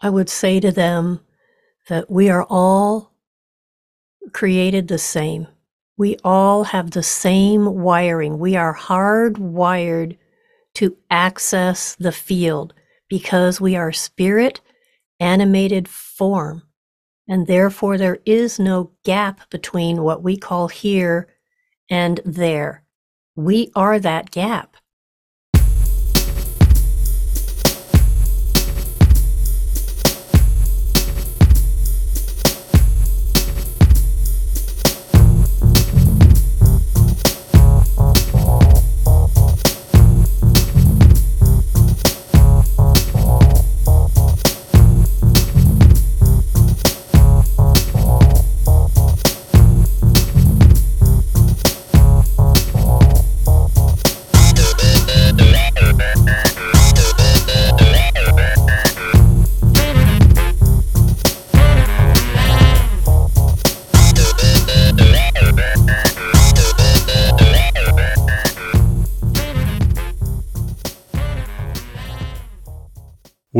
I would say to them that we are all created the same. We all have the same wiring. We are hardwired to access the field because we are spirit animated form. And therefore, there is no gap between what we call here and there. We are that gap.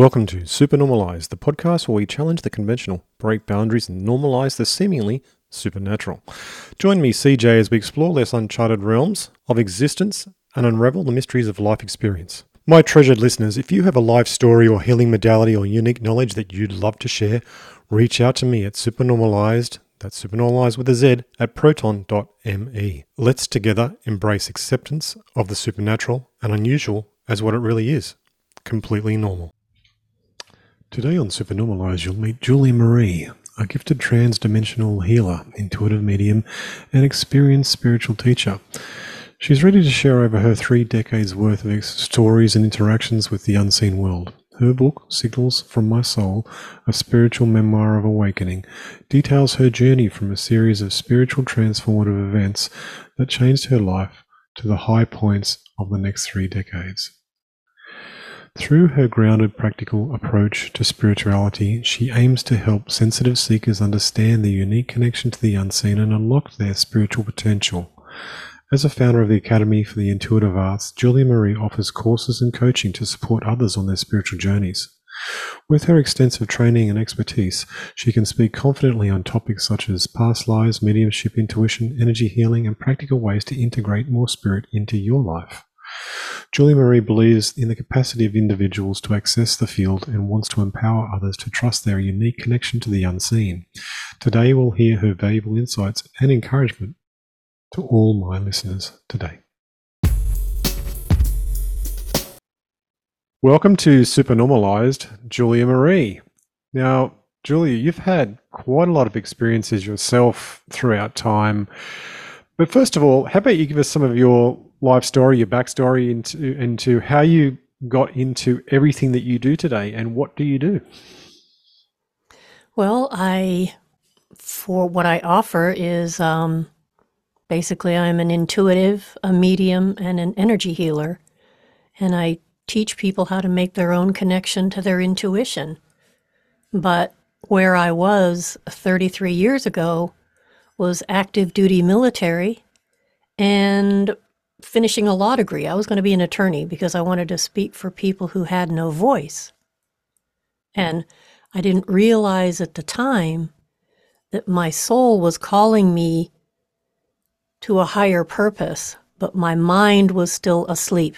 Welcome to Supernormalized, the podcast where we challenge the conventional, break boundaries, and normalize the seemingly supernatural. Join me, CJ, as we explore less uncharted realms of existence and unravel the mysteries of life experience. My treasured listeners, if you have a life story or healing modality or unique knowledge that you'd love to share, reach out to me at supernormalized, that's supernormalized with a Z, at proton.me. Let's together embrace acceptance of the supernatural and unusual as what it really is completely normal. Today on Supernormalized, you'll meet Julia Marie, a gifted trans-dimensional healer, intuitive medium, and experienced spiritual teacher. She's ready to share over her three decades worth of stories and interactions with the unseen world. Her book, Signals from My Soul, a spiritual memoir of awakening, details her journey from a series of spiritual transformative events that changed her life to the high points of the next three decades. Through her grounded practical approach to spirituality, she aims to help sensitive seekers understand the unique connection to the unseen and unlock their spiritual potential. As a founder of the Academy for the Intuitive Arts, Julia Marie offers courses and coaching to support others on their spiritual journeys. With her extensive training and expertise, she can speak confidently on topics such as past lives, mediumship, intuition, energy healing, and practical ways to integrate more spirit into your life. Julia Marie believes in the capacity of individuals to access the field and wants to empower others to trust their unique connection to the unseen. Today, we'll hear her valuable insights and encouragement to all my listeners today. Welcome to Supernormalized, Julia Marie. Now, Julia, you've had quite a lot of experiences yourself throughout time. But first of all, how about you give us some of your life story, your backstory into into how you got into everything that you do today, and what do you do? Well, I for what I offer is um, basically I'm an intuitive, a medium, and an energy healer, and I teach people how to make their own connection to their intuition. But where I was 33 years ago was active duty military and finishing a law degree. I was going to be an attorney because I wanted to speak for people who had no voice. And I didn't realize at the time that my soul was calling me to a higher purpose, but my mind was still asleep.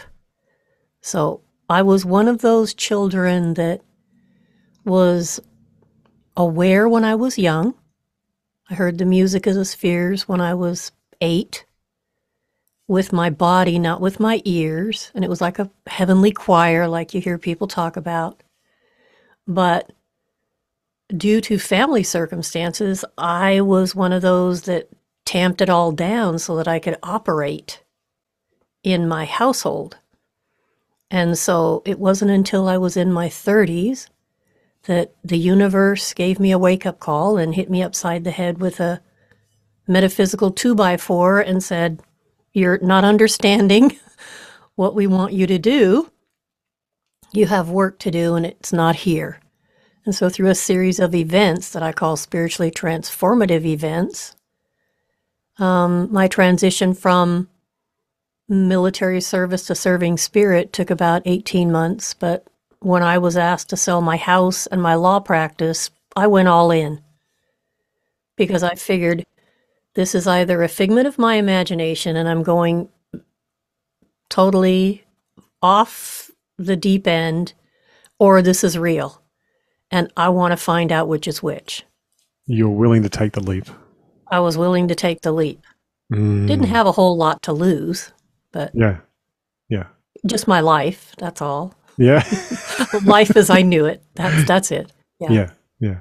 So I was one of those children that was aware when I was young. I heard the music of the spheres when I was eight with my body, not with my ears. And it was like a heavenly choir, like you hear people talk about. But due to family circumstances, I was one of those that tamped it all down so that I could operate in my household. And so it wasn't until I was in my 30s that the universe gave me a wake up call and hit me upside the head with a metaphysical two by four and said, you're not understanding what we want you to do. You have work to do, and it's not here. And so, through a series of events that I call spiritually transformative events, um, my transition from military service to serving spirit took about 18 months, but when I was asked to sell my house and my law practice, I went all in because I figured this is either a figment of my imagination and I'm going totally off the deep end or this is real. And I want to find out which is which. You're willing to take the leap. I was willing to take the leap. Mm. Didn't have a whole lot to lose, but Yeah. Yeah. just my life, that's all. Yeah. life as I knew it. That's that's it. Yeah. yeah. Yeah.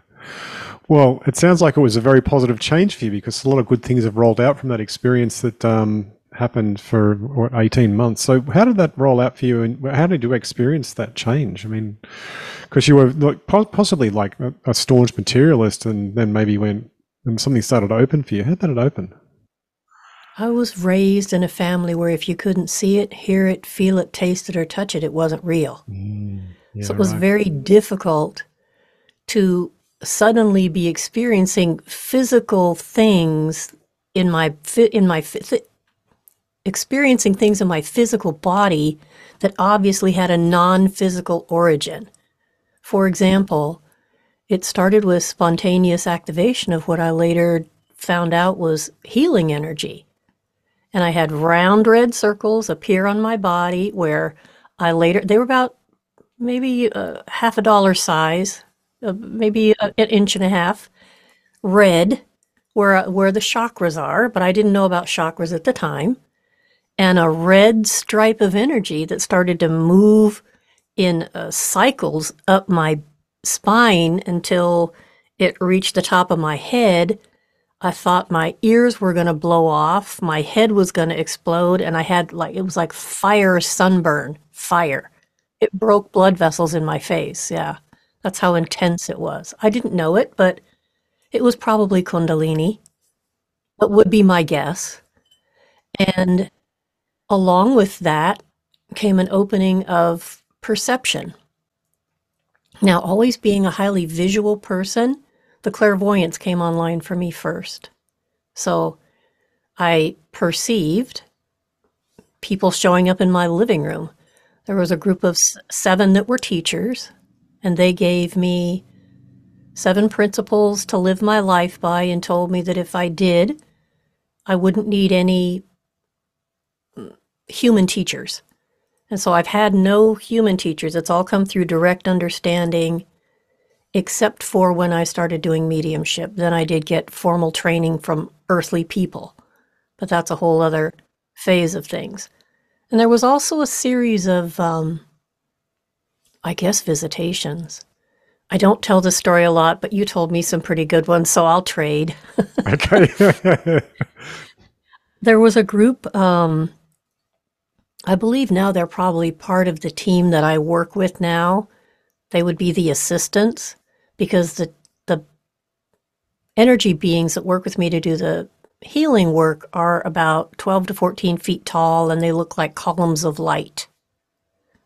Well, it sounds like it was a very positive change for you because a lot of good things have rolled out from that experience that um, happened for what, 18 months. So, how did that roll out for you and how did you experience that change? I mean, because you were like, possibly like a, a staunch materialist and then maybe when and something started to open for you. How did it open? I was raised in a family where if you couldn't see it, hear it, feel it, taste it, or touch it, it wasn't real. Mm, yeah, so it was right. very difficult to suddenly be experiencing physical things in my in my experiencing things in my physical body that obviously had a non-physical origin. For example, it started with spontaneous activation of what I later found out was healing energy. And I had round red circles appear on my body where I later, they were about maybe uh, half a dollar size, maybe an inch and a half, red, where where the chakras are. But I didn't know about chakras at the time, and a red stripe of energy that started to move in uh, cycles up my spine until it reached the top of my head. I thought my ears were going to blow off, my head was going to explode, and I had like it was like fire sunburn, fire. It broke blood vessels in my face. Yeah. That's how intense it was. I didn't know it, but it was probably Kundalini. That would be my guess. And along with that came an opening of perception. Now, always being a highly visual person, the clairvoyance came online for me first. So I perceived people showing up in my living room. There was a group of seven that were teachers, and they gave me seven principles to live my life by and told me that if I did, I wouldn't need any mm, human teachers. And so I've had no human teachers. It's all come through direct understanding, except for when I started doing mediumship. Then I did get formal training from earthly people. But that's a whole other phase of things. And there was also a series of, um, I guess, visitations. I don't tell the story a lot, but you told me some pretty good ones, so I'll trade. Okay. There was a group, um, I believe now they're probably part of the team that I work with now. They would be the assistants because the the energy beings that work with me to do the healing work are about 12 to 14 feet tall and they look like columns of light.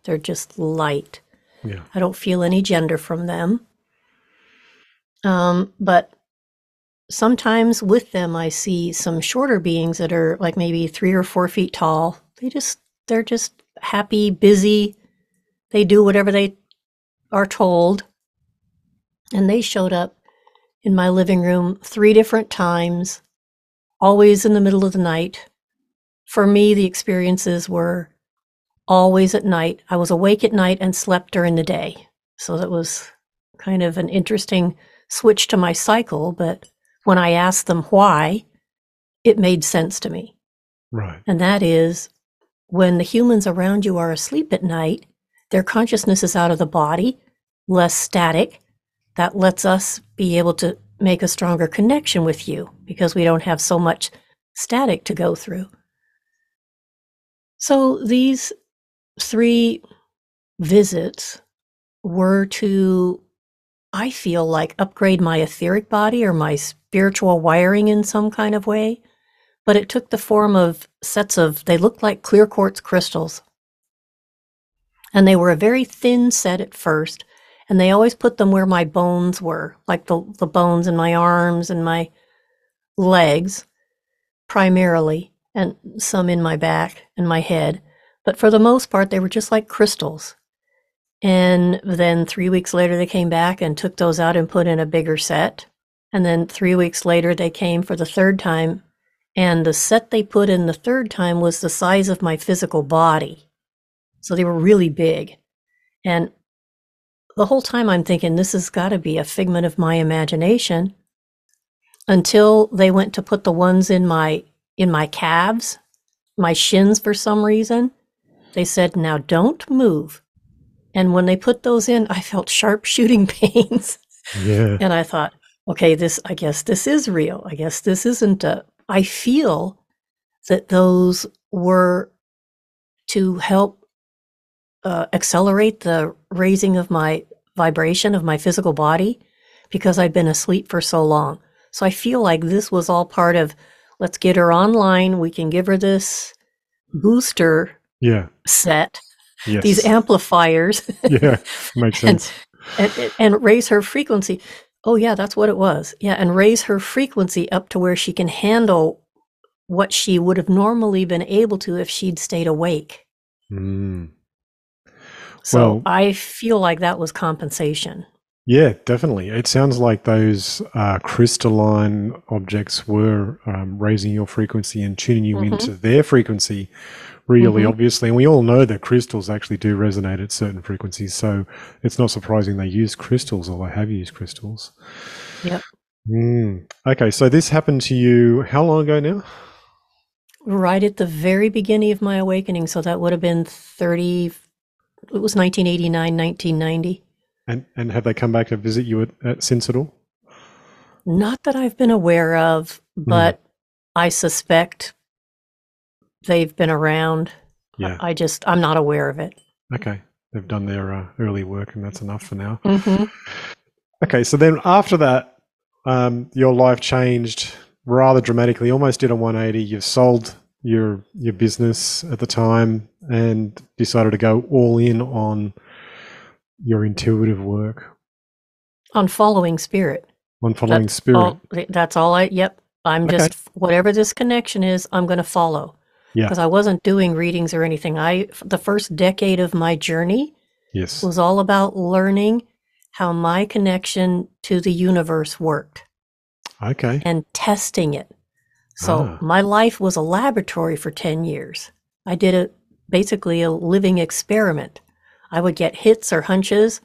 They're just light. Yeah. I don't feel any gender from them. Um, but sometimes with them, I see some shorter beings that are like maybe three or four feet tall. They just, they're just happy, busy. They do whatever they are told. And they showed up in my living room three different times, always in the middle of the night. For me, the experiences were always at night. I was awake at night and slept during the day. So that was kind of an interesting switch to my cycle. But when I asked them why, it made sense to me. Right. And that is when the humans around you are asleep at night, their consciousness is out of the body, less static. That lets us be able to make a stronger connection with you because we don't have so much static to go through. So these three visits were to, I feel like, upgrade my etheric body or my spiritual wiring in some kind of way. But it took the form of sets of, they looked like clear quartz crystals. And they were a very thin set at first. And they always put them where my bones were, like the, the bones in my arms and my legs, primarily, and some in my back and my head. But for the most part, they were just like crystals. And then three weeks later, they came back and took those out and put in a bigger set. And then three weeks later, they came for the third time. And the set they put in the third time was the size of my physical body. So they were really big. And the whole time I'm thinking, this has got to be a figment of my imagination until they went to put the ones in my in my calves my shins for some reason they said now don't move and when they put those in i felt sharp shooting pains Yeah. and i thought okay this i guess this is real i guess this isn't a i feel that those were to help uh, accelerate the raising of my vibration of my physical body because i've been asleep for so long so I feel like this was all part of let's get her online. We can give her this booster Yeah. set, Yes. these amplifiers, yeah. Makes sense. and, and raise her frequency. Oh, yeah, that's what it was. Yeah, and raise her frequency up to where she can handle what she would have normally been able to if she'd stayed awake. Mm. So Well- I feel like that was compensation. Yeah, definitely. It sounds like those uh, crystalline objects were um, raising your frequency and tuning you Mhm. into their frequency really Mhm. obviously. And we all know that crystals actually do resonate at certain frequencies. So it's not surprising they use crystals or they have used crystals. Yep. Mm. Okay, so this happened to you how long ago now? Right at the very beginning of my awakening. So that would have been 30, it was 1989, 1990. And and have they come back to visit you at, at since at all? Not that I've been aware of, but I suspect they've been around. Yeah. I just, I'm not aware of it. Okay. They've done their uh, early work and that's enough for now. hmm Okay, so then after that, um, your life changed rather dramatically. Almost did a 180. You've sold your your business at the time and decided to go all in on your intuitive work, On following spirit. on following That's spirit. all- that's all I, yep. I'm Okay. just, whatever this connection is, I'm going to follow. Yeah. Because I wasn't doing readings or anything. I, the first decade of my journey yes. was all about learning how my connection to the universe worked. Okay. and testing it. So Ah. my life was a laboratory for 10 years. I did a basically a living experiment. I would get hits or hunches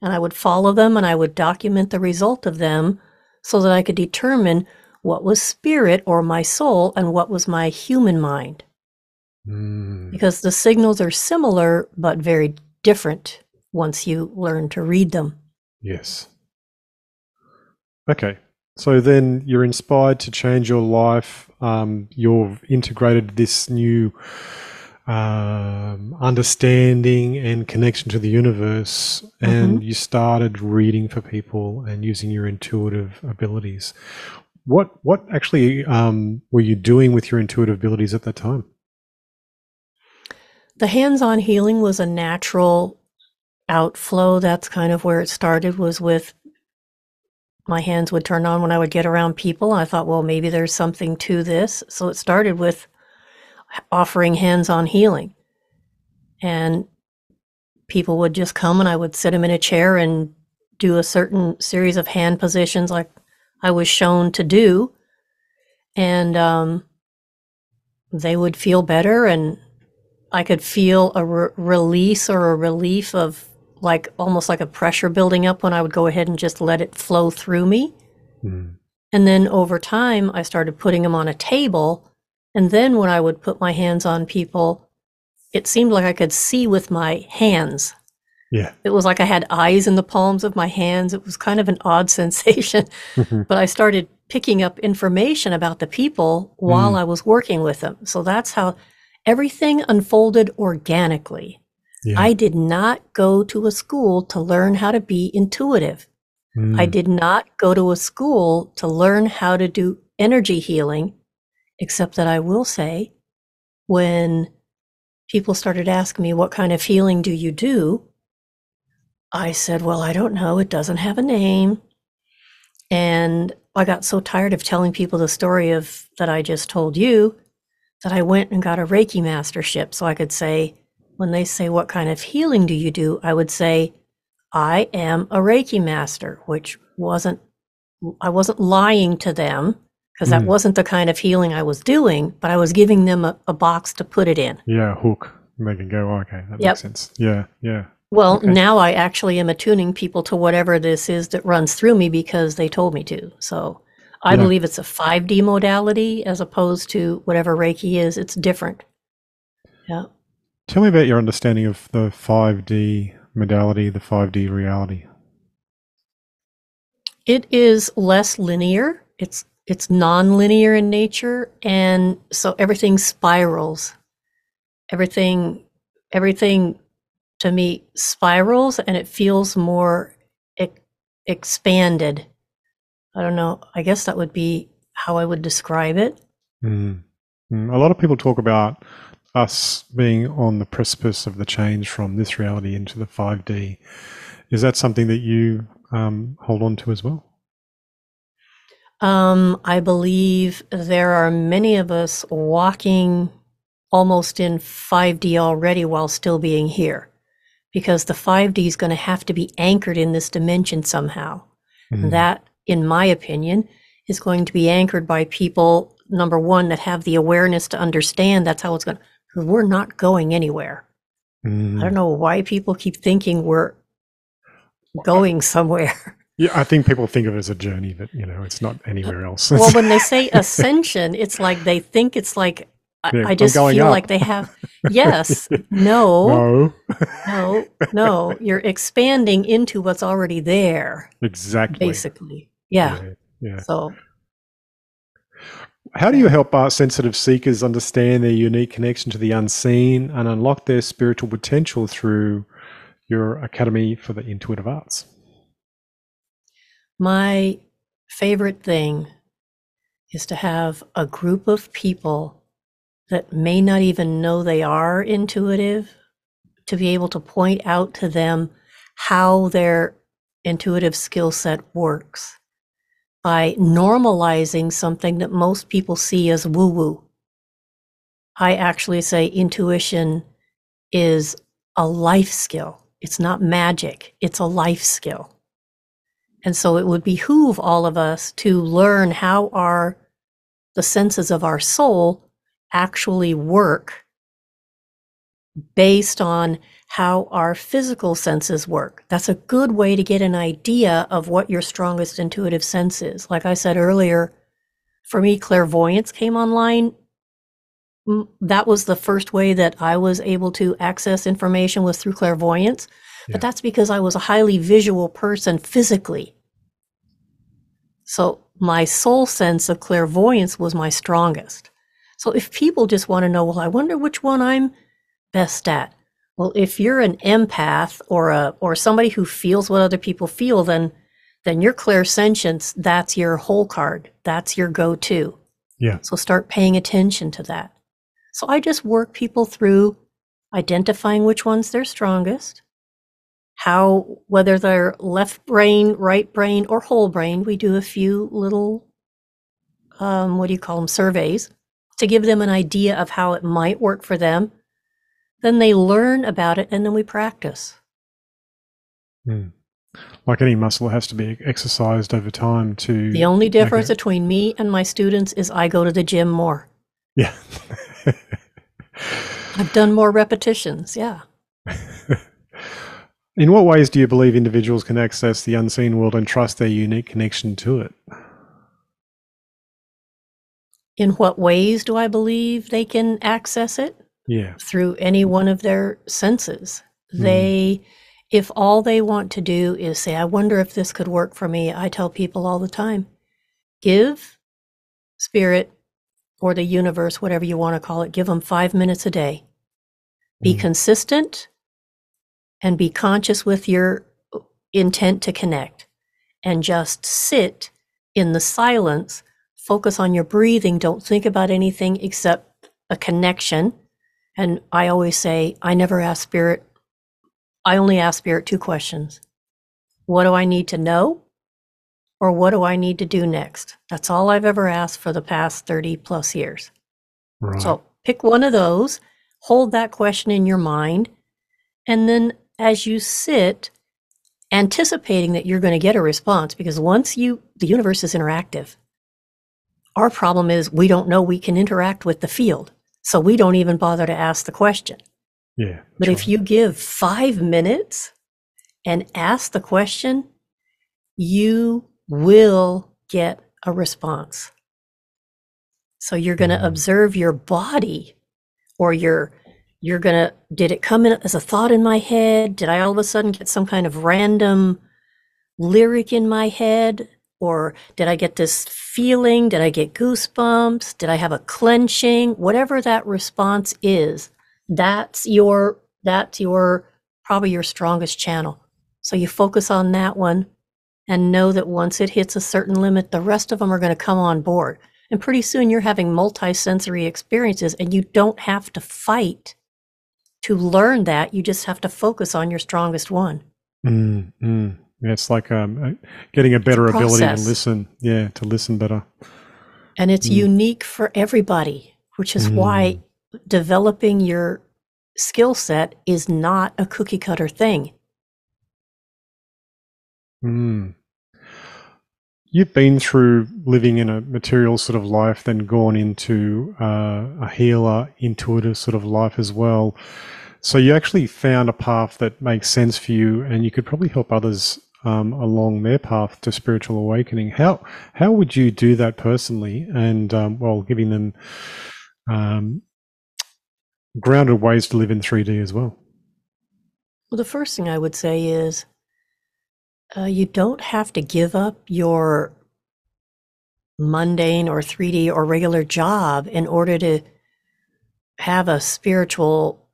and I would follow them and I would document the result of them so that I could determine what was spirit or my soul and what was my human mind Mm, because the signals are similar but very different once you learn to read them. yes. Okay. So then you're inspired to change your life. Um, you've integrated this new um, understanding and connection to the universe, and you started reading for people and using your intuitive abilities. What what actually um, were you doing with your intuitive abilities at that time? The hands-on healing was a natural outflow. That's kind of where it started was with my hands would turn on when I would get around people. I thought, well, maybe there's something to this. So it started with offering hands-on healing. And people would just come and I would sit them in a chair and do a certain series of hand positions like I was shown to do. And um, they would feel better and I could feel a re- release or a relief of like almost like a pressure building up when I would go ahead and just let it flow through me. Mm, And then over time, I started putting them on a table. And then when I would put my hands on people, it seemed like I could see with my hands. yeah. It was like I had eyes in the palms of my hands. It was kind of an odd sensation. but I started picking up information about the people while Mm. I was working with them. So that's how everything unfolded organically. yeah. I did not go to a school to learn how to be intuitive. I Mm, did not go to a school to learn how to do energy healing, except that I will say, when people started asking me, What kind of healing do you do? I said, Well, I don't know. It doesn't have a name. And I got so tired of telling people the story of that I just told you that I went and got a Reiki mastership so I could say, when they say, What kind of healing do you do? I would say, I am a Reiki master, which wasn't, I wasn't lying to them because that Mm. wasn't the kind of healing I was doing, but I was giving them a, a box to put it in. Yeah, hook. They can go, "Oh, okay, that Yep. makes sense. Yeah, yeah. Well, Okay. now I actually am attuning people to whatever this is that runs through me because they told me to. So I Yeah. believe it's a 5D modality as opposed to whatever Reiki is. It's different. Yeah. Tell me about your understanding of the 5D modality, the 5D reality. It is less linear. It's it's non-linear in nature and so everything spirals. Everything everything to me spirals and it feels more e- expanded. I don't know. I guess that would be how I would describe it. Mm. Mm. A lot of people talk about us being on the precipice of the change from this reality into the 5D. Is that something that you um, hold on to as well? Um, I believe there are many of us walking almost in 5D already while still being here because the 5D is going to have to be anchored in this dimension somehow. Mm. That, in my opinion, is going to be anchored by people, number one, that have the awareness to understand that's how it's going to, we're not going anywhere. Mm. I don't know why people keep thinking we're going somewhere. Yeah, I think people think of it as a journey, but you know, it's not anywhere else. well, when they say ascension, it's like they think it's like, I, Yeah, I just feel up. like they have, yes, no, no, no, no, you're expanding into what's already there, exactly. basically. Yeah. yeah, yeah. So, How do you help art sensitive seekers understand their unique connection to the unseen and unlock their spiritual potential through your Academy for the Intuitive Arts? My favorite thing is to have a group of people that may not even know they are intuitive to be able to point out to them how their intuitive skill set works by normalizing something that most people see as woo woo. I actually say intuition is a life skill. It's not magic, it's a life skill. And so it would behoove all of us to learn how our the senses of our soul actually work based on how our physical senses work. That's a good way to get an idea of what your strongest intuitive sense is. Like I said earlier, for me, clairvoyance came online. Mm, That was the first way that I was able to access information was through clairvoyance. Yeah. But that's because I was a highly visual person physically. So my soul sense of clairvoyance was my strongest. So if people just want to know, well, I wonder which one I'm best at. Well, if you're an empath or a or somebody who feels what other people feel, then then your clairsentience, that's your hole card. That's your go-to. Yeah. So start paying attention to that. So I just work people through identifying which one's their strongest, how, whether they're left brain, right brain, or whole brain, we do a few little, um, what do you call them, surveys to give them an idea of how it might work for them. Then they learn about it and then we practice. Mm. Like any muscle, it has to be exercised over time to. The only difference between me and my students is I go to the gym more. Yeah. I've done more repetitions. Yeah. In what ways do you believe individuals can access the unseen world and trust their unique connection to it? In what ways do I believe they can access it? Yeah. through any one of their senses. Hmm. They, if all they want to do is say, I wonder if this could work for me, I tell people all the time give spirit or the universe, whatever you want to call it, give them five minutes a day. Be Mm. consistent and be conscious with your intent to connect and just sit in the silence. Focus on your breathing. Don't think about anything except a connection. And I always say, I never ask spirit, I only ask spirit two questions. What do I need to know? Or what do I need to do next? That's all I've ever asked for the past 30 plus years. Right. So pick one of those, hold that question in your mind. And then as you sit, anticipating that you're going to get a response, because once you, the universe is interactive. Our problem is we don't know we can interact with the field. So we don't even bother to ask the question. Yeah. But if you give five minutes and ask the question, you will get a response. So you're going to Mhm. observe your body or your you're going to did it come in as a thought in my head? Did I all of a sudden get some kind of random lyric in my head or did I get this feeling? Did I get goosebumps? Did I have a clenching? Whatever that response is, that's your that's your probably your strongest channel. So you focus on that one and know that once it hits a certain limit, the rest of them are going to come on board. And pretty soon you're having multi-sensory experiences and you don't have to fight to learn that. You just have to focus on your strongest one. Mm, mm. Yeah, it's like um, uh, getting a better ability to listen. Yeah, to listen better. And it's Mm. unique for everybody, which is why developing your skill set is not a cookie cutter thing. Mm. You've been through living in a material sort of life, then gone into uh, a healer, intuitive sort of life as well. So you actually found a path that makes sense for you, and you could probably help others um, along their path to spiritual awakening. How how would you do that personally, and um, while giving them um, grounded ways to live in three D as well? Well, the first thing I would say is uh, you don't have to give up your mundane or 3D or regular job in order to have a spiritual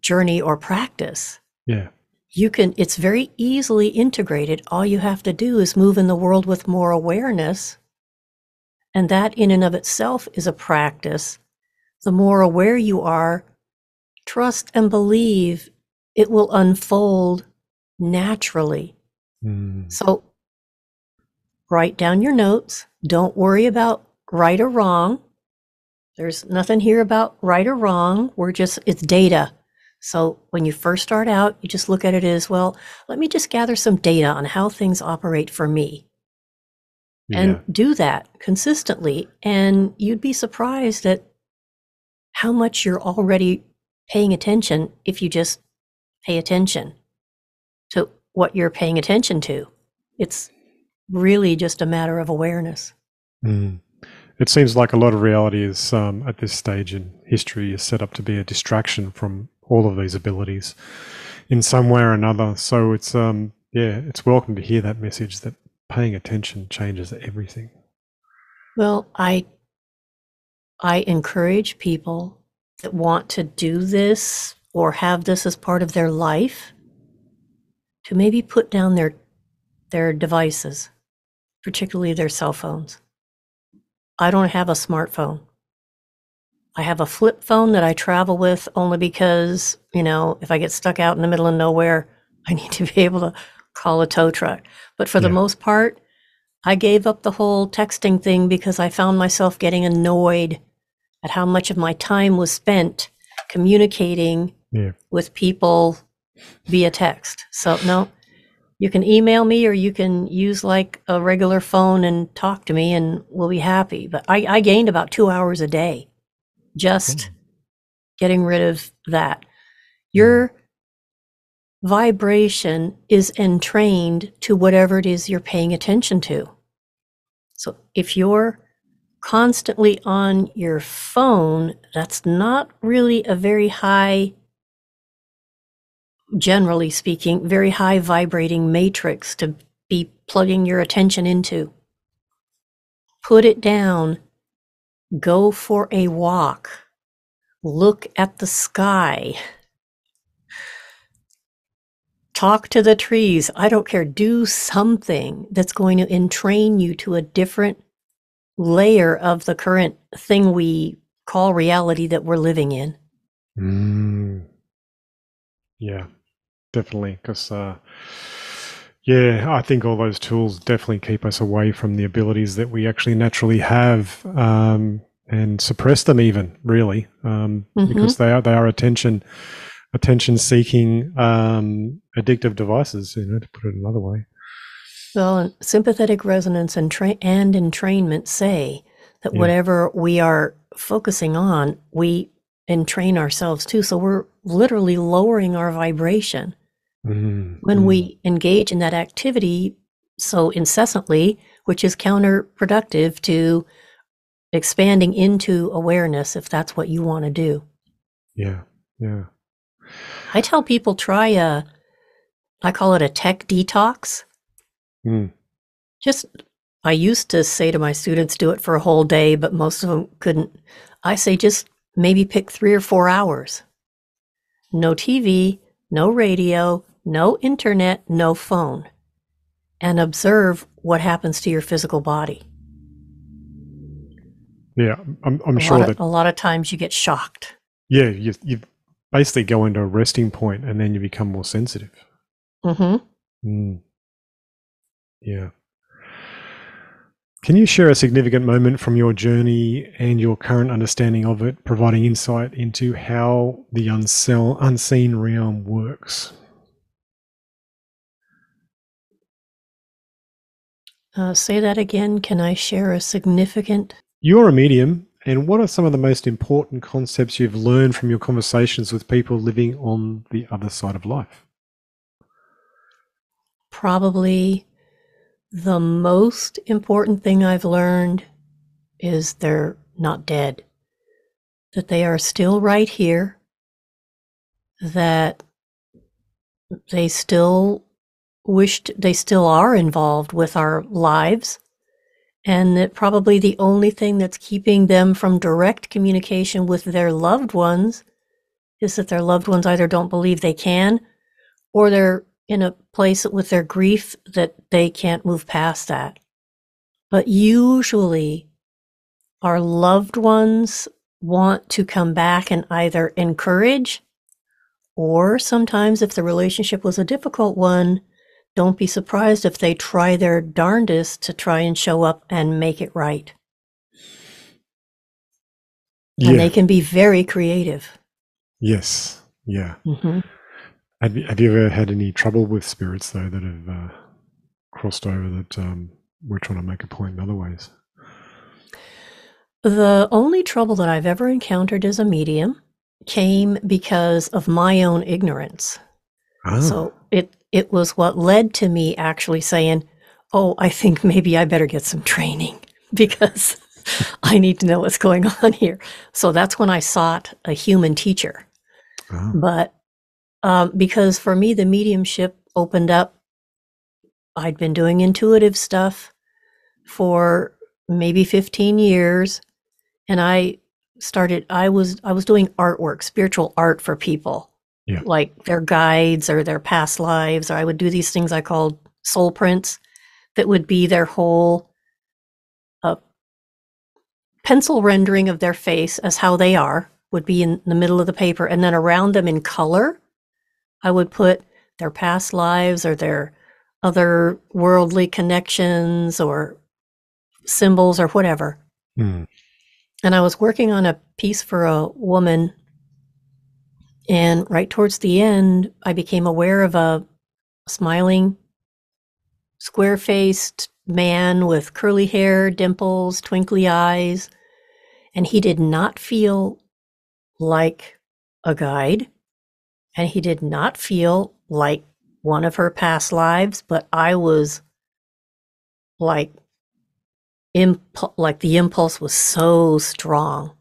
journey or practice. Yeah. You can, it's very easily integrated. All you have to do is move in the world with more awareness. And that, in and of itself, is a practice. The more aware you are, trust and believe it will unfold naturally. Mm. So write down your notes. Don't worry about right or wrong. There's nothing here about right or wrong. We're just, it's data. So when you first start out, you just look at it as well, let me just gather some data on how things operate for me Yeah. and do that consistently. And you'd be surprised at how much you're already paying attention if you just pay attention to what you're paying attention to. It's really just a matter of awareness. Mm. It seems like a lot of reality is um, at this stage in history is set up to be a distraction from all of these abilities in some way or another. So it's um, yeah, it's welcome to hear that message that paying attention changes everything. Well, I I encourage people that want to do this or have this as part of their life to maybe put down their their devices, particularly their cell phones. I don't have a smartphone. I have a flip phone that I travel with only because, you know, if I get stuck out in the middle of nowhere, I need to be able to call a tow truck. But for the most part, I gave up the whole texting thing because I found myself getting annoyed at how much of my time was spent communicating Yeah. with people via text. So, no, you can email me or you can use like a regular phone and talk to me and we'll be happy. But I, I gained about two hours a day just getting rid of that. Mm-hmm. Your vibration is entrained to whatever it is you're paying attention to. So if you're constantly on your phone, that's not really a very high, generally speaking, very high vibrating matrix to be plugging your attention into. Put it down. Go for a walk. Look at the sky. Talk to the trees. I don't care. Do something that's going to entrain you to a different layer of the current thing we call reality that we're living in. Mm. Yeah, definitely. Because, uh, yeah, I think all those tools definitely keep us away from the abilities that we actually naturally have. Um, and suppress them even really um, Mhm. because they are they are attention attention seeking um, addictive devices you know to put it another way Well, sympathetic resonance and, tra- and entrainment say that Yeah. whatever we are focusing on, we entrain ourselves to. So we're literally lowering our vibration Mm, when we engage in that activity so incessantly, which is counterproductive to expanding into awareness if that's what you want to do. yeah yeah I tell people try a, I call it a tech detox. Mm. Just, I used to say to my students, do it for a whole day, but most of them couldn't. I say just maybe pick three or four hours. No TV, no radio, no internet, no phone. And observe what happens to your physical body. yeah i'm, I'm sure lot that a lot of times you get shocked. yeah you, you basically go into a resting point and then you become more sensitive Mm hmm Mm. Yeah. Can you share a significant moment from your journey and your current understanding of it, providing insight into how the unseen realm works? Uh, say that again. Can I share a significant? You're a medium, and what are some of the most important concepts you've learned from your conversations with people living on the other side of life? Probably the most important thing I've learned is they're not dead, that they are still right here, that they still wished they still are involved with our lives, and that probably the only thing that's keeping them from direct communication with their loved ones is that their loved ones either don't believe they can or they're in a place with their grief that they can't move past that. But usually, our loved ones want to come back and either encourage, or sometimes, if the relationship was a difficult one, don't be surprised if they try their darndest to try and show up and make it right. And they can be very creative. Yes. Yeah. hmm Have you, have you ever had any trouble with spirits though that have uh, crossed over that um, we're trying to make a point in other ways? The only trouble that I've ever encountered as a medium came because of my own ignorance. Ah, So it it was what led to me actually saying, "Oh, I think maybe I better get some training because I need to know what's going on here." So that's when I sought a human teacher. But um, because for me, the mediumship opened up. I'd been doing intuitive stuff for maybe 15 years, and I started. I was I was doing artwork, spiritual art for people, Yeah. like their guides or their past lives. Or I would do these things I called soul prints, that would be their whole uh, pencil rendering of their face as how they are would be in the middle of the paper and then around them in color i would put their past lives or their other worldly connections or symbols or whatever hmm, and i was working on a piece for a woman and right towards the end i became aware of a smiling square faced man with curly hair dimples twinkly eyes and he did not feel like a guide and he did not feel like one of her past lives but i was like imp- like the impulse was so strong.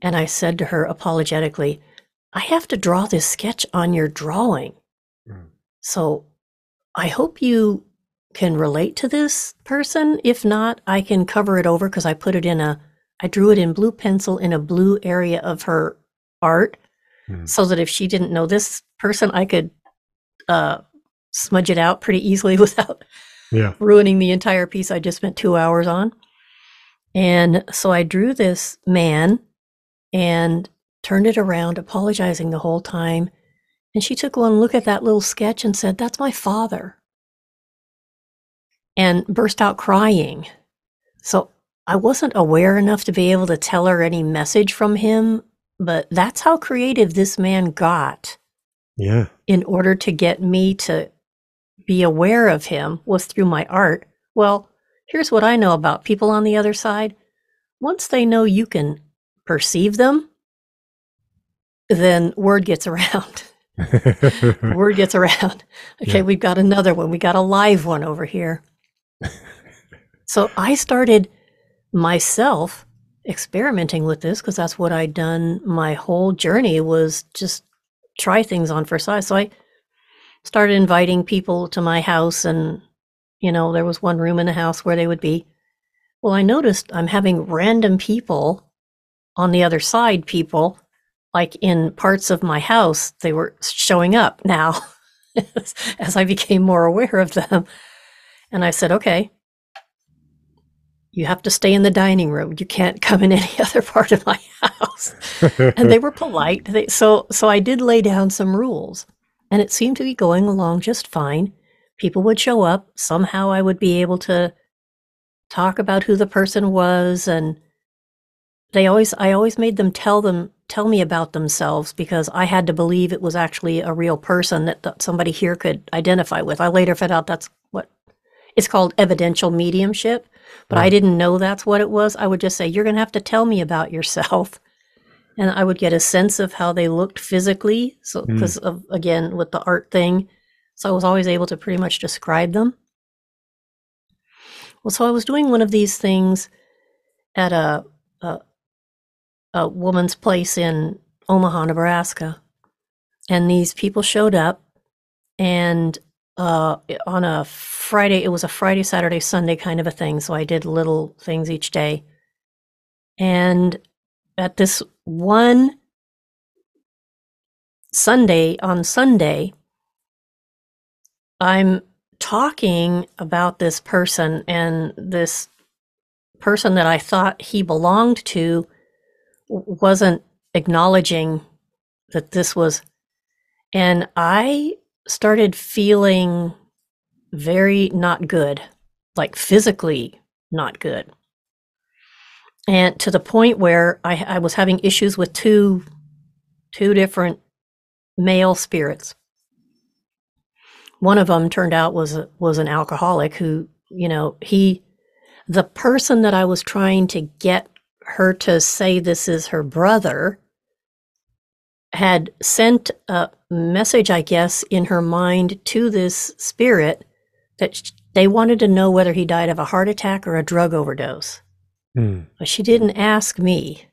And i said to her apologetically i have to draw this sketch on your drawing Mm. so i hope you can relate to this person if not i can cover it over because i put it in a i drew it in blue pencil in a blue area of her art hmm. so that if she didn't know this person i could uh, smudge it out pretty easily without Yeah. ruining the entire piece I just spent two hours on. And so I drew this man and turned it around, apologizing the whole time. And she took one look at that little sketch and said, That's my father. And burst out crying. So I wasn't aware enough to be able to tell her any message from him, but that's how creative this man got Yeah. in order to get me to be aware of him was through my art. Well, here's what I know about people on the other side. Once they know you can perceive them, then word gets around. word gets around. Okay, Yeah. we've got another one. We got a live one over here. so I started myself experimenting with this because that's what I'd done my whole journey was just try things on for size. So I started inviting people to my house and you know, there was one room in the house where they would be. Well, I noticed I'm having random people on the other side, people like in parts of my house, they were showing up now as, I became more aware of them. And I said, okay, you have to stay in the dining room. You can't come in any other part of my house. and they were polite. They, so, so I did lay down some rules, and it seemed to be going along just fine. People would show up. Somehow, I would be able to talk about who the person was, and they always, I always made them tell them, tell me about themselves because I had to believe it was actually a real person that, that somebody here could identify with. I later found out that's what it's called evidential mediumship, but I didn't know that's what it was. I would just say, You're going to have to tell me about yourself. And I would get a sense of how they looked physically. So, Mm. because of, again, with the art thing. So I was always able to pretty much describe them. Well, so I was doing one of these things at a, a, a woman's place in Omaha, Nebraska. And these people showed up and uh, on a Friday, it was a Friday, Saturday, Sunday kind of a thing. So I did little things each day. And at this one Sunday, on Sunday, I'm talking about this person and this person that I thought he belonged to wasn't acknowledging that this was. And I started feeling very not good, like physically not good. And to the point where I, I was having issues with two two different male spirits. One of them turned out was was an alcoholic who, you know, he the person that I was trying to get her to say this is her brother had sent a message, I guess, in her mind to this spirit that they wanted to know whether he died of a heart attack or a drug overdose. Hmm. But she didn't ask me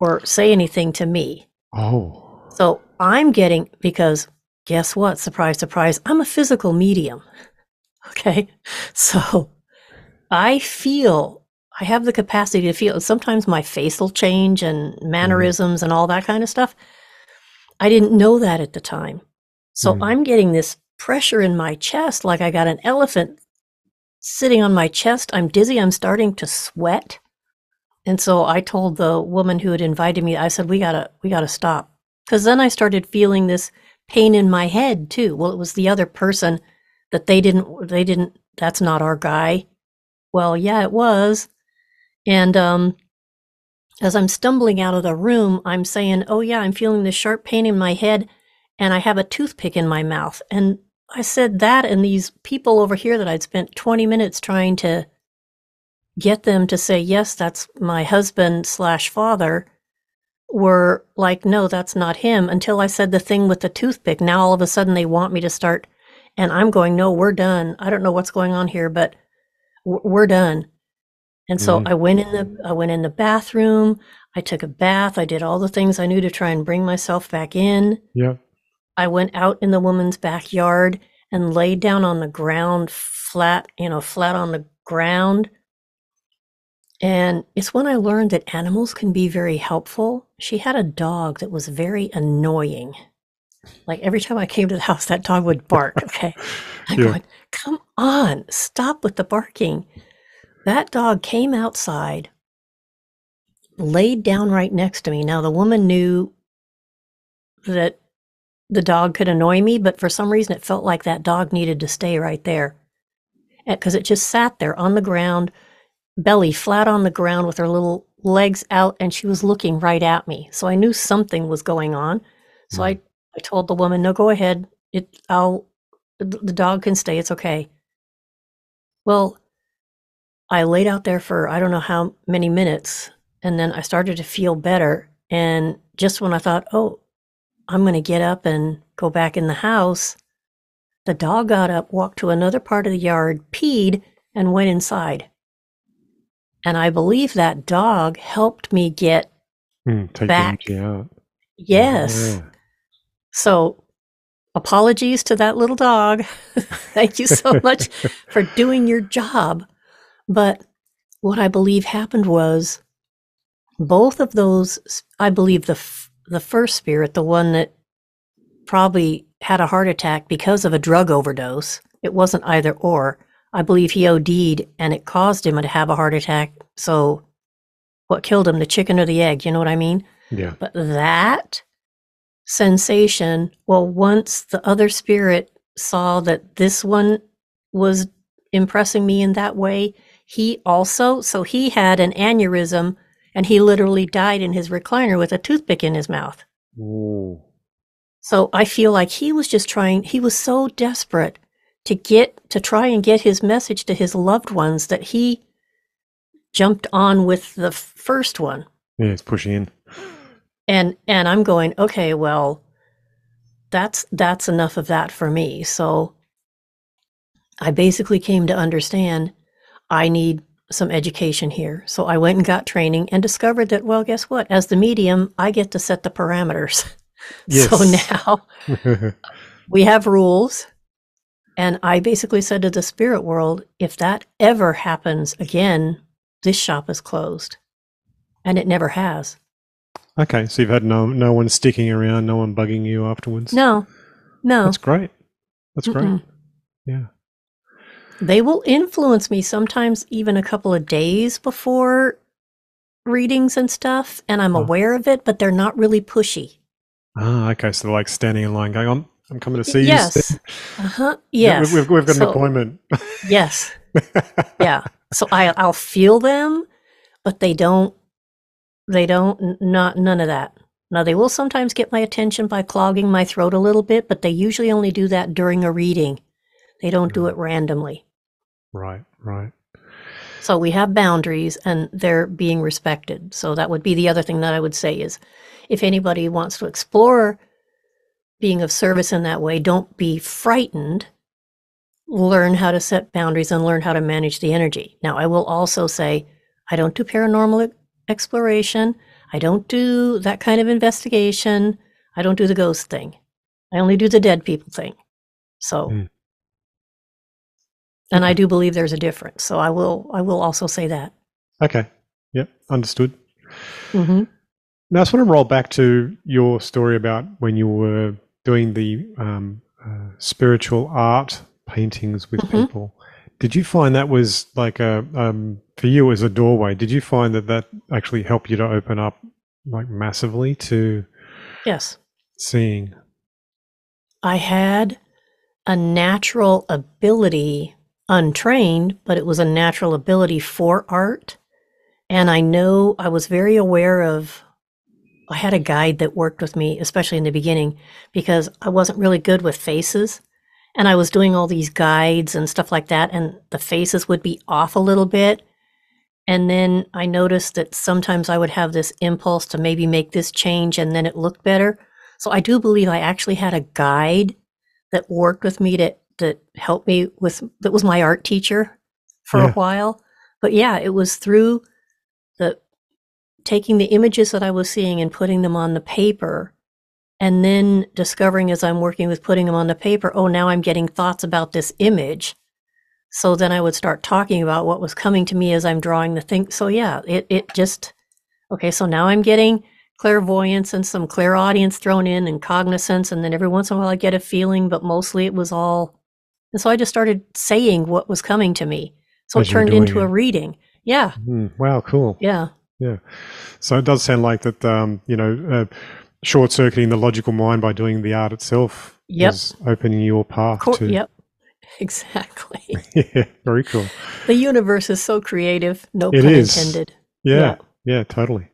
or say anything to me. Oh. So I'm getting, because guess what? Surprise, surprise, I'm a physical medium. Okay. So I feel, I have the capacity to feel, and sometimes my face will change and mannerisms and all that kind of stuff. I didn't know that at the time. So Mm. I'm getting this pressure in my chest, like I got an elephant sitting on my chest. I'm dizzy. I'm starting to sweat. And so I told the woman who had invited me, I said, we gotta, we gotta stop. Cause then I started feeling this pain in my head too. Well, it was the other person that they didn't, they didn't, that's not our guy. Well, yeah, it was. And, um, as I'm stumbling out of the room, I'm saying, Oh, yeah, I'm feeling this sharp pain in my head and I have a toothpick in my mouth. And I said that, and these people over here that I'd spent 20 minutes trying to get them to say, Yes, that's my husband slash father, were like, No, that's not him until I said the thing with the toothpick. Now all of a sudden they want me to start, and I'm going, No, we're done. I don't know what's going on here, but we're done. And so Mhm. I went in the I went in the bathroom. I took a bath. I did all the things I knew to try and bring myself back in. Yeah. I went out in the woman's backyard and laid down on the ground flat, you know, flat on the ground. And it's when I learned that animals can be very helpful. She had a dog that was very annoying. Like every time I came to the house, that dog would bark. Okay. I'm Yeah. going, come on, stop with the barking. That dog came outside, laid down right next to me. Now, the woman knew that the dog could annoy me, but for some reason it felt like that dog needed to stay right there. Because it just sat there on the ground, belly flat on the ground with her little legs out and she was looking right at me. So I knew something was going on. So I, hmm. I told the woman, no, go ahead. It, I'll, the dog can stay. It's okay. Well, I laid out there for I don't know how many minutes and then I started to feel better. And just when I thought, oh, I'm going to get up and go back in the house, the dog got up, walked to another part of the yard, peed, and went inside. And I believe that dog helped me get Mm, back. the energy out. yes. Yeah. So, apologies to that little dog. Thank you so much for doing your job. But what I believe happened was both of those, I believe the, f- the first spirit, the one that probably had a heart attack because of a drug overdose, it wasn't either or. I believe he OD'd and it caused him to have a heart attack. So, what killed him, the chicken or the egg? You know what I mean? Yeah. But that sensation, well, once the other spirit saw that this one was impressing me in that way, he also, so he had an aneurysm and he literally died in his recliner with a toothpick in his mouth. Ooh. So I feel like he was just trying, he was so desperate to get, to try and get his message to his loved ones that he jumped on with the first one Yeah, it's pushing in. and and i'm going okay well that's that's enough of that for me so i basically came to understand i need some education here so i went and got training and discovered that well guess what as the medium i get to set the parameters Yes. so now we have rules and i basically said to the spirit world if that ever happens again this shop is closed and it never has okay, so you've had no no one sticking around, no one bugging you afterwards. no no That's great. That's great. Mm-mm. Yeah. They will influence me sometimes even a couple of days before readings and stuff, and I'm Oh. aware of it, but they're not really pushy. Ah, okay. So they're like standing in line, going, "I'm, I'm coming to see yes. you." Uh huh. Yeah, Yes. we've, we've got an appointment. Yes. Yeah. So I I'll feel them, but they don't. They don't. Not none of that. Now they will sometimes get my attention by clogging my throat a little bit, but they usually only do that during a reading. They don't do it randomly. Right, right. So we have boundaries and they're being respected. So that would be the other thing that I would say is if anybody wants to explore being of service in that way, don't be frightened. Learn how to set boundaries and learn how to manage the energy. Now, I will also say I don't do paranormal exploration. I don't do that kind of investigation. I don't do the ghost thing. I only do the dead people thing. So Mm. And I do believe there's a difference. So I will I will also say that. Okay. Yep. Understood. hmm Now, I just want to roll back to your story about when you were doing the um, uh, spiritual art paintings with Mhm. people. Did you find that was like a um, for you as a doorway? Did you find that that actually helped you to open up like massively to Yes. seeing? I had a natural ability, untrained, but it was a natural ability for art. And I know I was very aware of, I had a guide that worked with me, especially in the beginning, because I wasn't really good with faces. And I was doing all these guides and stuff like that, and the faces would be off a little bit. And then I noticed that sometimes I would have this impulse to maybe make this change and then it looked better. So I do believe I actually had a guide that worked with me to that helped me with that was my art teacher for Yeah. a while. But yeah, it was through the taking the images that I was seeing and putting them on the paper and then discovering as I'm working with putting them on the paper, oh now I'm getting thoughts about this image. So then I would start talking about what was coming to me as I'm drawing the thing. So yeah, it it just okay, so now I'm getting clairvoyance and some clairaudience thrown in and cognizance and then every once in a while I get a feeling, but mostly it was all and so I just started saying what was coming to me. So As it turned into it. a reading. Yeah. Hmm, wow, cool. Yeah. Yeah. So it does sound like that. Um, you know, uh, short circuiting the logical mind by doing the art itself Yep. was opening your path Cor- to yep. Exactly. yeah, very cool. The universe is so creative, no It pun is. intended. Yeah, Yeah. yeah, totally.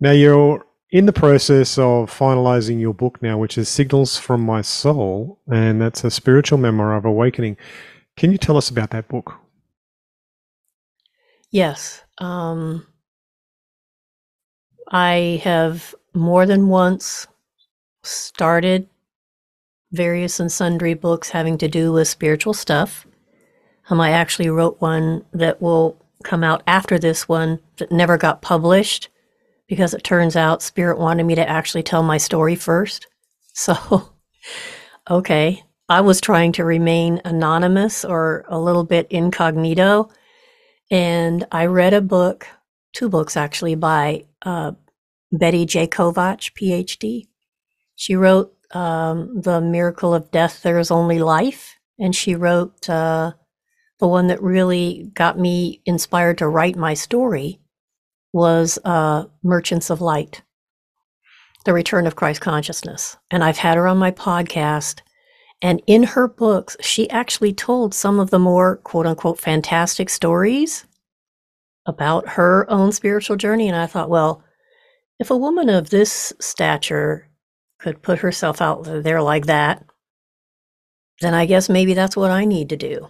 Now you're in the process of finalizing your book now, which is Signals from My Soul, and that's a spiritual memoir of awakening. Can you tell us about that book? Yes. Um, I have more than once started various and sundry books having to do with spiritual stuff. Um, I actually wrote one that will come out after this one that never got published because it turns out Spirit wanted me to actually tell my story first. So, okay, I was trying to remain anonymous or a little bit incognito. And I read a book, two books actually, by uh, Betty J. Kovacs, PhD. She wrote um, The Miracle of Death, There is Only Life. And she wrote uh, the one that really got me inspired to write my story was uh, Merchants of Light, The Return of Christ Consciousness. And I've had her on my podcast. And in her books, she actually told some of the more quote unquote fantastic stories about her own spiritual journey. And I thought, well, if a woman of this stature could put herself out there like that, then I guess maybe that's what I need to do.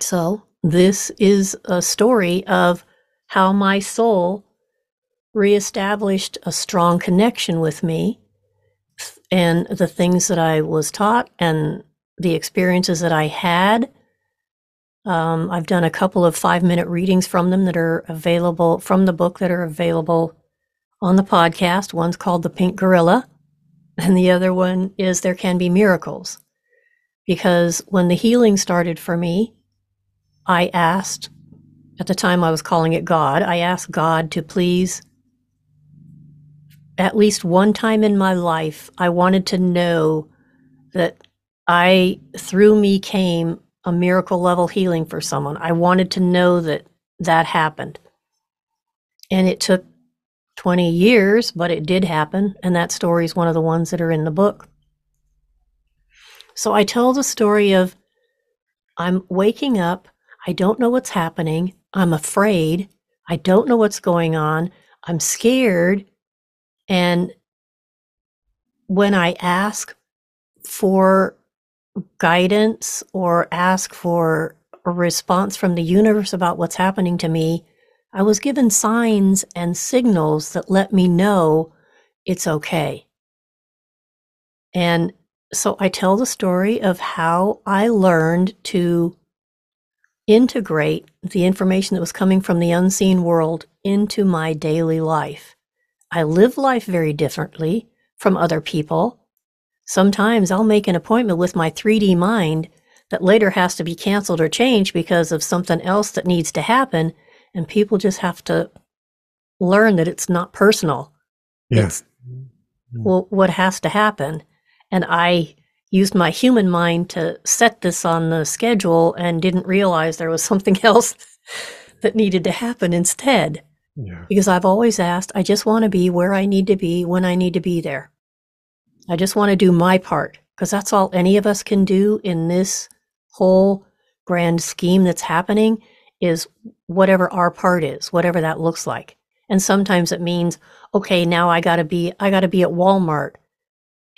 So, this is a story of how my soul reestablished a strong connection with me and the things that I was taught and the experiences that I had. Um, I've done a couple of five minute readings from them that are available from the book that are available on the podcast. One's called The Pink Gorilla, and the other one is There Can Be Miracles. Because when the healing started for me, I asked, at the time I was calling it God, I asked God to please at least one time in my life, I wanted to know that I, through me, came a miracle level healing for someone. I wanted to know that that happened. And it took 20 years, but it did happen. And that story is one of the ones that are in the book. So I tell the story of I'm waking up. I don't know what's happening. I'm afraid. I don't know what's going on. I'm scared. And when I ask for guidance or ask for a response from the universe about what's happening to me, I was given signs and signals that let me know it's okay. And so I tell the story of how I learned to integrate the information that was coming from the unseen world into my daily life. I live life very differently from other people. Sometimes I'll make an appointment with my 3D mind that later has to be canceled or changed because of something else that needs to happen. And people just have to learn that it's not personal. Yeah. It's well, what has to happen. And I used my human mind to set this on the schedule and didn't realize there was something else that needed to happen instead Yeah. because I've always asked, I just want to be where I need to be when I need to be there. I just want to do my part because that's all any of us can do in this whole grand scheme that's happening is whatever our part is, whatever that looks like. And sometimes it means, okay, now I got to be I got to be at Walmart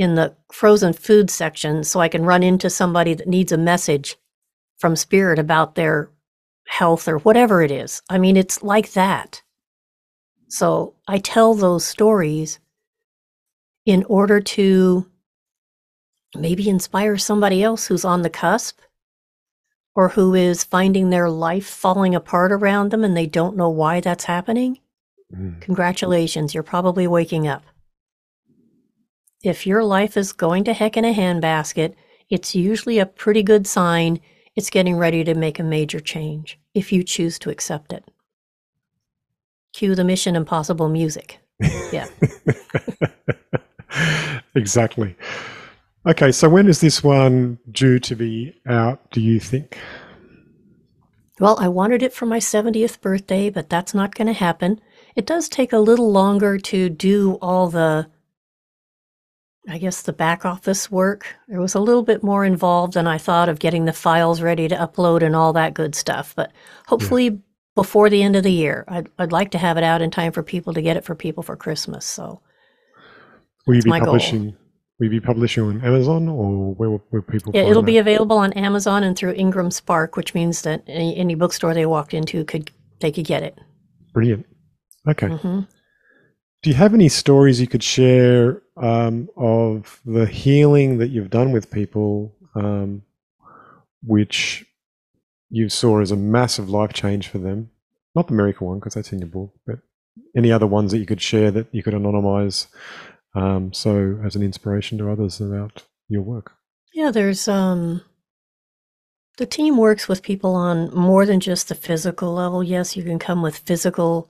in the frozen food section so I can run into somebody that needs a message from spirit about their health or whatever it is. I mean, it's like that. So I tell those stories in order to maybe inspire somebody else who's on the cusp or who is finding their life falling apart around them and they don't know why that's happening. Mm. Congratulations, you're probably waking up. If your life is going to heck in a handbasket, it's usually a pretty good sign it's getting ready to make a major change if you choose to accept it. Cue the Mission Impossible music. Yeah. exactly. Okay, so when is this one due to be out, do you think? Well, I wanted it for my 70th birthday, but that's not going to happen. It does take a little longer to do all the I guess the back office work. It was a little bit more involved than I thought of getting the files ready to upload and all that good stuff. But hopefully before the end of the year, I'd, I'd like to have it out in time for people to get it for people for Christmas. So Will you be my goal. publishing? Will you be publishing on Amazon or where will people? yeah, it'll that? be available on Amazon and through Ingram Spark, which means that any, any bookstore they walked into could they could get it. brilliant. Okay. hmm Do you have any stories you could share um, of the healing that you've done with people, um, which you saw as a massive life change for them? Not the miracle one, because that's in your book, but any other ones that you could share that you could anonymize, um, so as an inspiration to others about your work. Yeah, there's um the team works with people on more than just the physical level. Yes, you can come with physical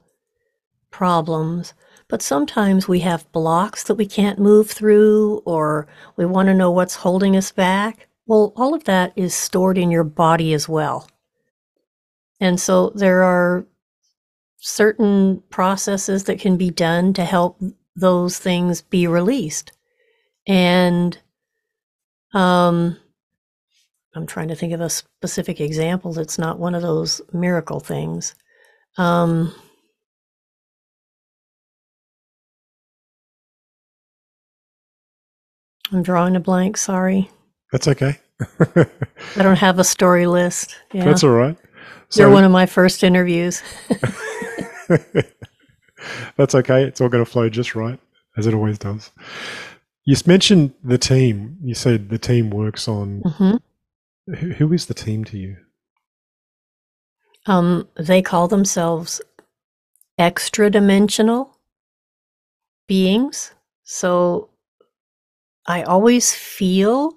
problems, but sometimes we have blocks that we can't move through or we want to know what's holding us back. Well, all of that is stored in your body as well. And so there are certain processes that can be done to help those things be released. And um, I'm trying to think of a specific example that's not one of those miracle things. Um, I'm drawing a blank. Sorry, That's okay. I don't have a story list. Yeah, That's all right. you're one of my first interviews. that's okay. It's all going to flow just right, as it always does. You mentioned the team. You said the team works on. hmm Who, who is the team to you? Um, they call themselves extra dimensional beings. So I always feel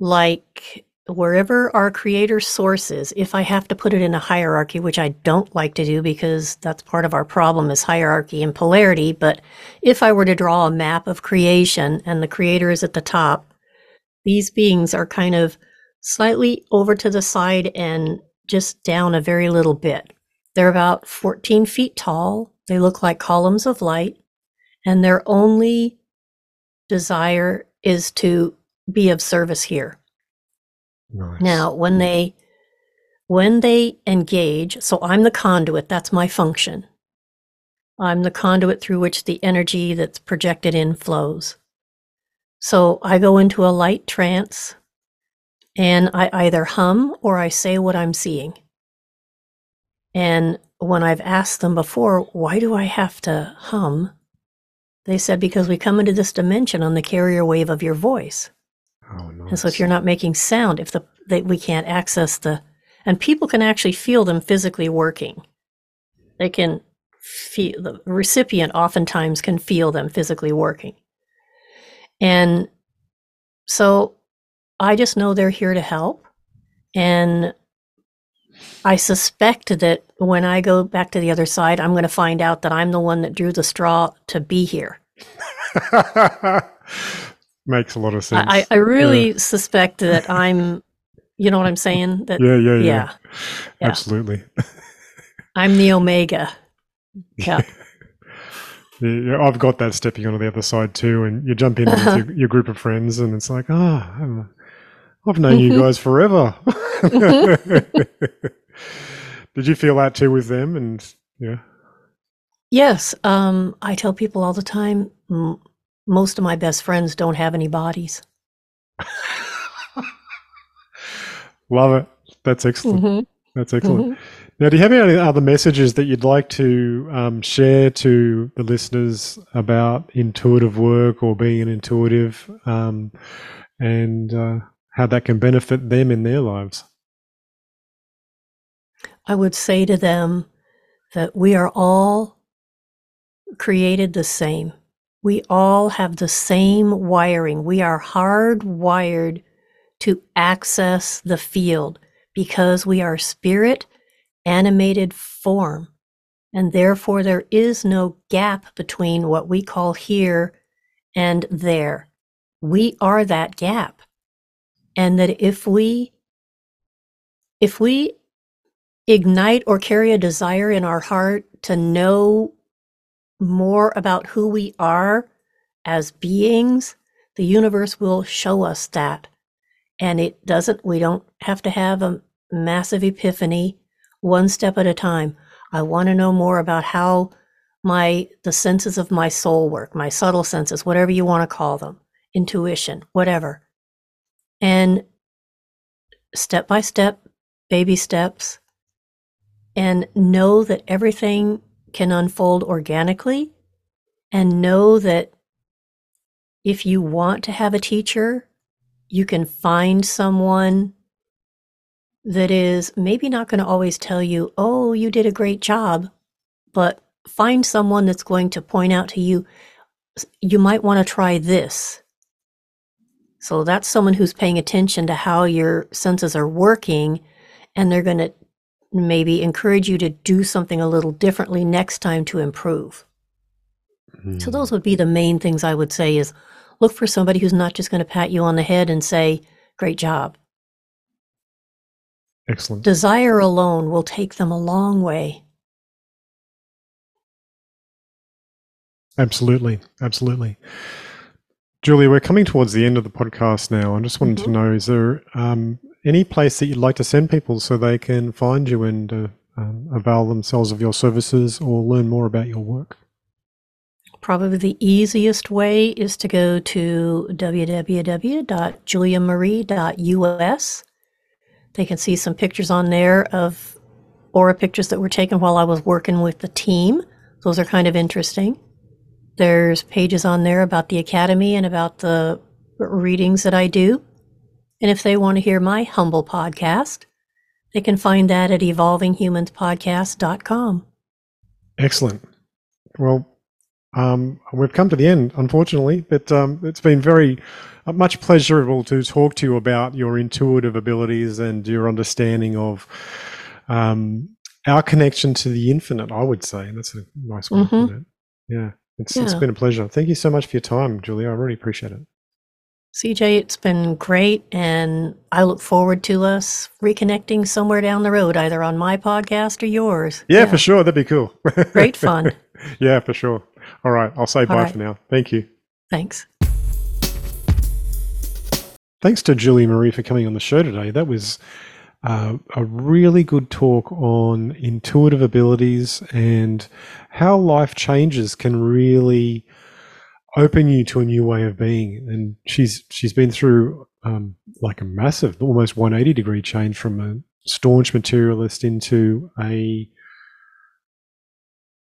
like wherever our creator source is, if I have to put it in a hierarchy, which I don't like to do because that's part of our problem is hierarchy and polarity. But if I were to draw a map of creation and the creator is at the top, these beings are kind of slightly over to the side and just down a very little bit. They're about 14 feet tall. They look like columns of light, and they're only desire is to be of service here. Nice. Now, when they when they engage, so I'm the conduit, that's my function. I'm the conduit through which the energy that's projected in flows. So I go into a light trance and I either hum or I say what I'm seeing. And when I've asked them before, why do I have to hum? They said, because we come into this dimension on the carrier wave of your voice. oh, nice. And so if you're not making sound, if the they, we can't access the and people can actually feel them physically working. They can feel the recipient oftentimes can feel them physically working. And so I just know they're here to help. And I suspect that when I go back to the other side, I'm going to find out that I'm the one that drew the straw to be here. Makes a lot of sense. I, I really suspect that I'm, you know what I'm saying? That yeah, yeah, yeah, yeah, yeah. Absolutely. I'm the Omega. Yeah. Yeah, yeah, I've got that stepping onto the other side too, and you jump in with uh-huh. your, your group of friends, and it's like, oh, I've known you guys forever. Did you feel that too with them? And yeah, yes. Um, I tell people all the time. M- most of my best friends don't have any bodies. love it. That's excellent. Mhm, That's excellent. mhm. Now, do you have any other messages that you'd like to um, share to the listeners about intuitive work or being an intuitive, um, and uh, how that can benefit them in their lives? I would say to them that we are all created the same. We all have the same wiring. We are hardwired to access the field because we are spirit animated form. And therefore, there is no gap between what we call here and there. We are that gap. And that if we if we ignite or carry a desire in our heart to know more about who we are as beings, The universe will show us that. And it doesn't, we don't have to have a massive epiphany one step at a time. I want to know more about how my the senses of my soul work, my subtle senses, whatever you want to call them, intuition, whatever. And step by step, baby steps, and know that everything can unfold organically and know that if you want to have a teacher, you can find someone that is maybe not going to always tell you, oh, you did a great job, but find someone that's going to point out to you, you might want to try this. So that's someone who's paying attention to how your senses are working, and they're going to maybe encourage you to do something a little differently next time to improve. Mm. So those would be the main things I would say is look for somebody who's not just going to pat you on the head and say, great job. Excellent. Desire alone will take them a long way. Absolutely. Absolutely. Julia, we're coming towards the end of the podcast now. I just wanted mm-hmm. to know is there um, any place that you'd like to send people so they can find you and uh, um, avail themselves of your services or learn more about your work? Probably the easiest way is to go to www.juliamarie.us. They can see some pictures on there of aura pictures that were taken while I was working with the team. Those are kind of interesting. There's pages on there about the academy and about the readings that I do. And if they want to hear my humble podcast, they can find that at evolvinghumanspodcast.com. Excellent. Well, um, we've come to the end, unfortunately, but um, it's been very uh, much pleasurable to talk to you about your intuitive abilities and your understanding of um, our connection to the infinite. I would say and that's a nice way mm-hmm. to put it. Yeah, it's, yeah. it's been a pleasure. Thank you so much for your time, Julia. I really appreciate it. CJ, it's been great, and I look forward to us reconnecting somewhere down the road, either on my podcast or yours. Yeah, yeah. for sure. That'd be cool. great fun. yeah, for sure. All right. I'll say All bye right. for now. Thank you. Thanks. Thanks to Julie Marie for coming on the show today. That was uh, a really good talk on intuitive abilities and how life changes can really open you to a new way of being. And she's she's been through um, like a massive, almost 180 degree change from a staunch materialist into a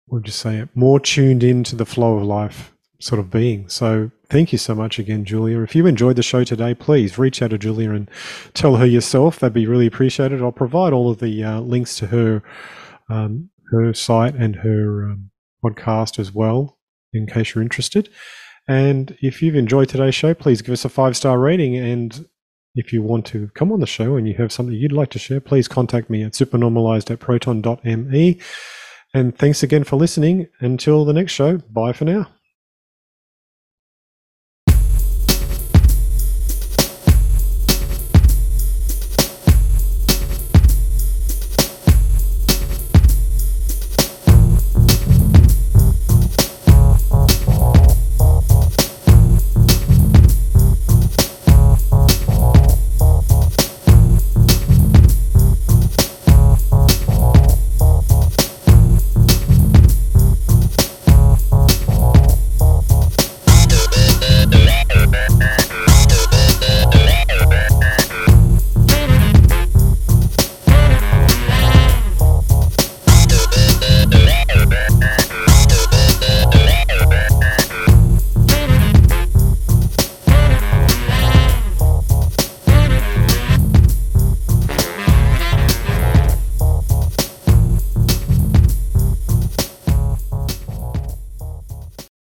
we'll just say it more tuned into the flow of life sort of being. So thank you so much again, Julia. If you enjoyed the show today, please reach out to Julia and tell her yourself. That'd be really appreciated. I'll provide all of the uh, links to her um, her site and her um, podcast as well in case you're interested. And if you've enjoyed today's show, please give us a five star rating. And if you want to come on the show and you have something you'd like to share, please contact me at supernormalized at proton.me. And thanks again for listening. Until the next show, bye for now.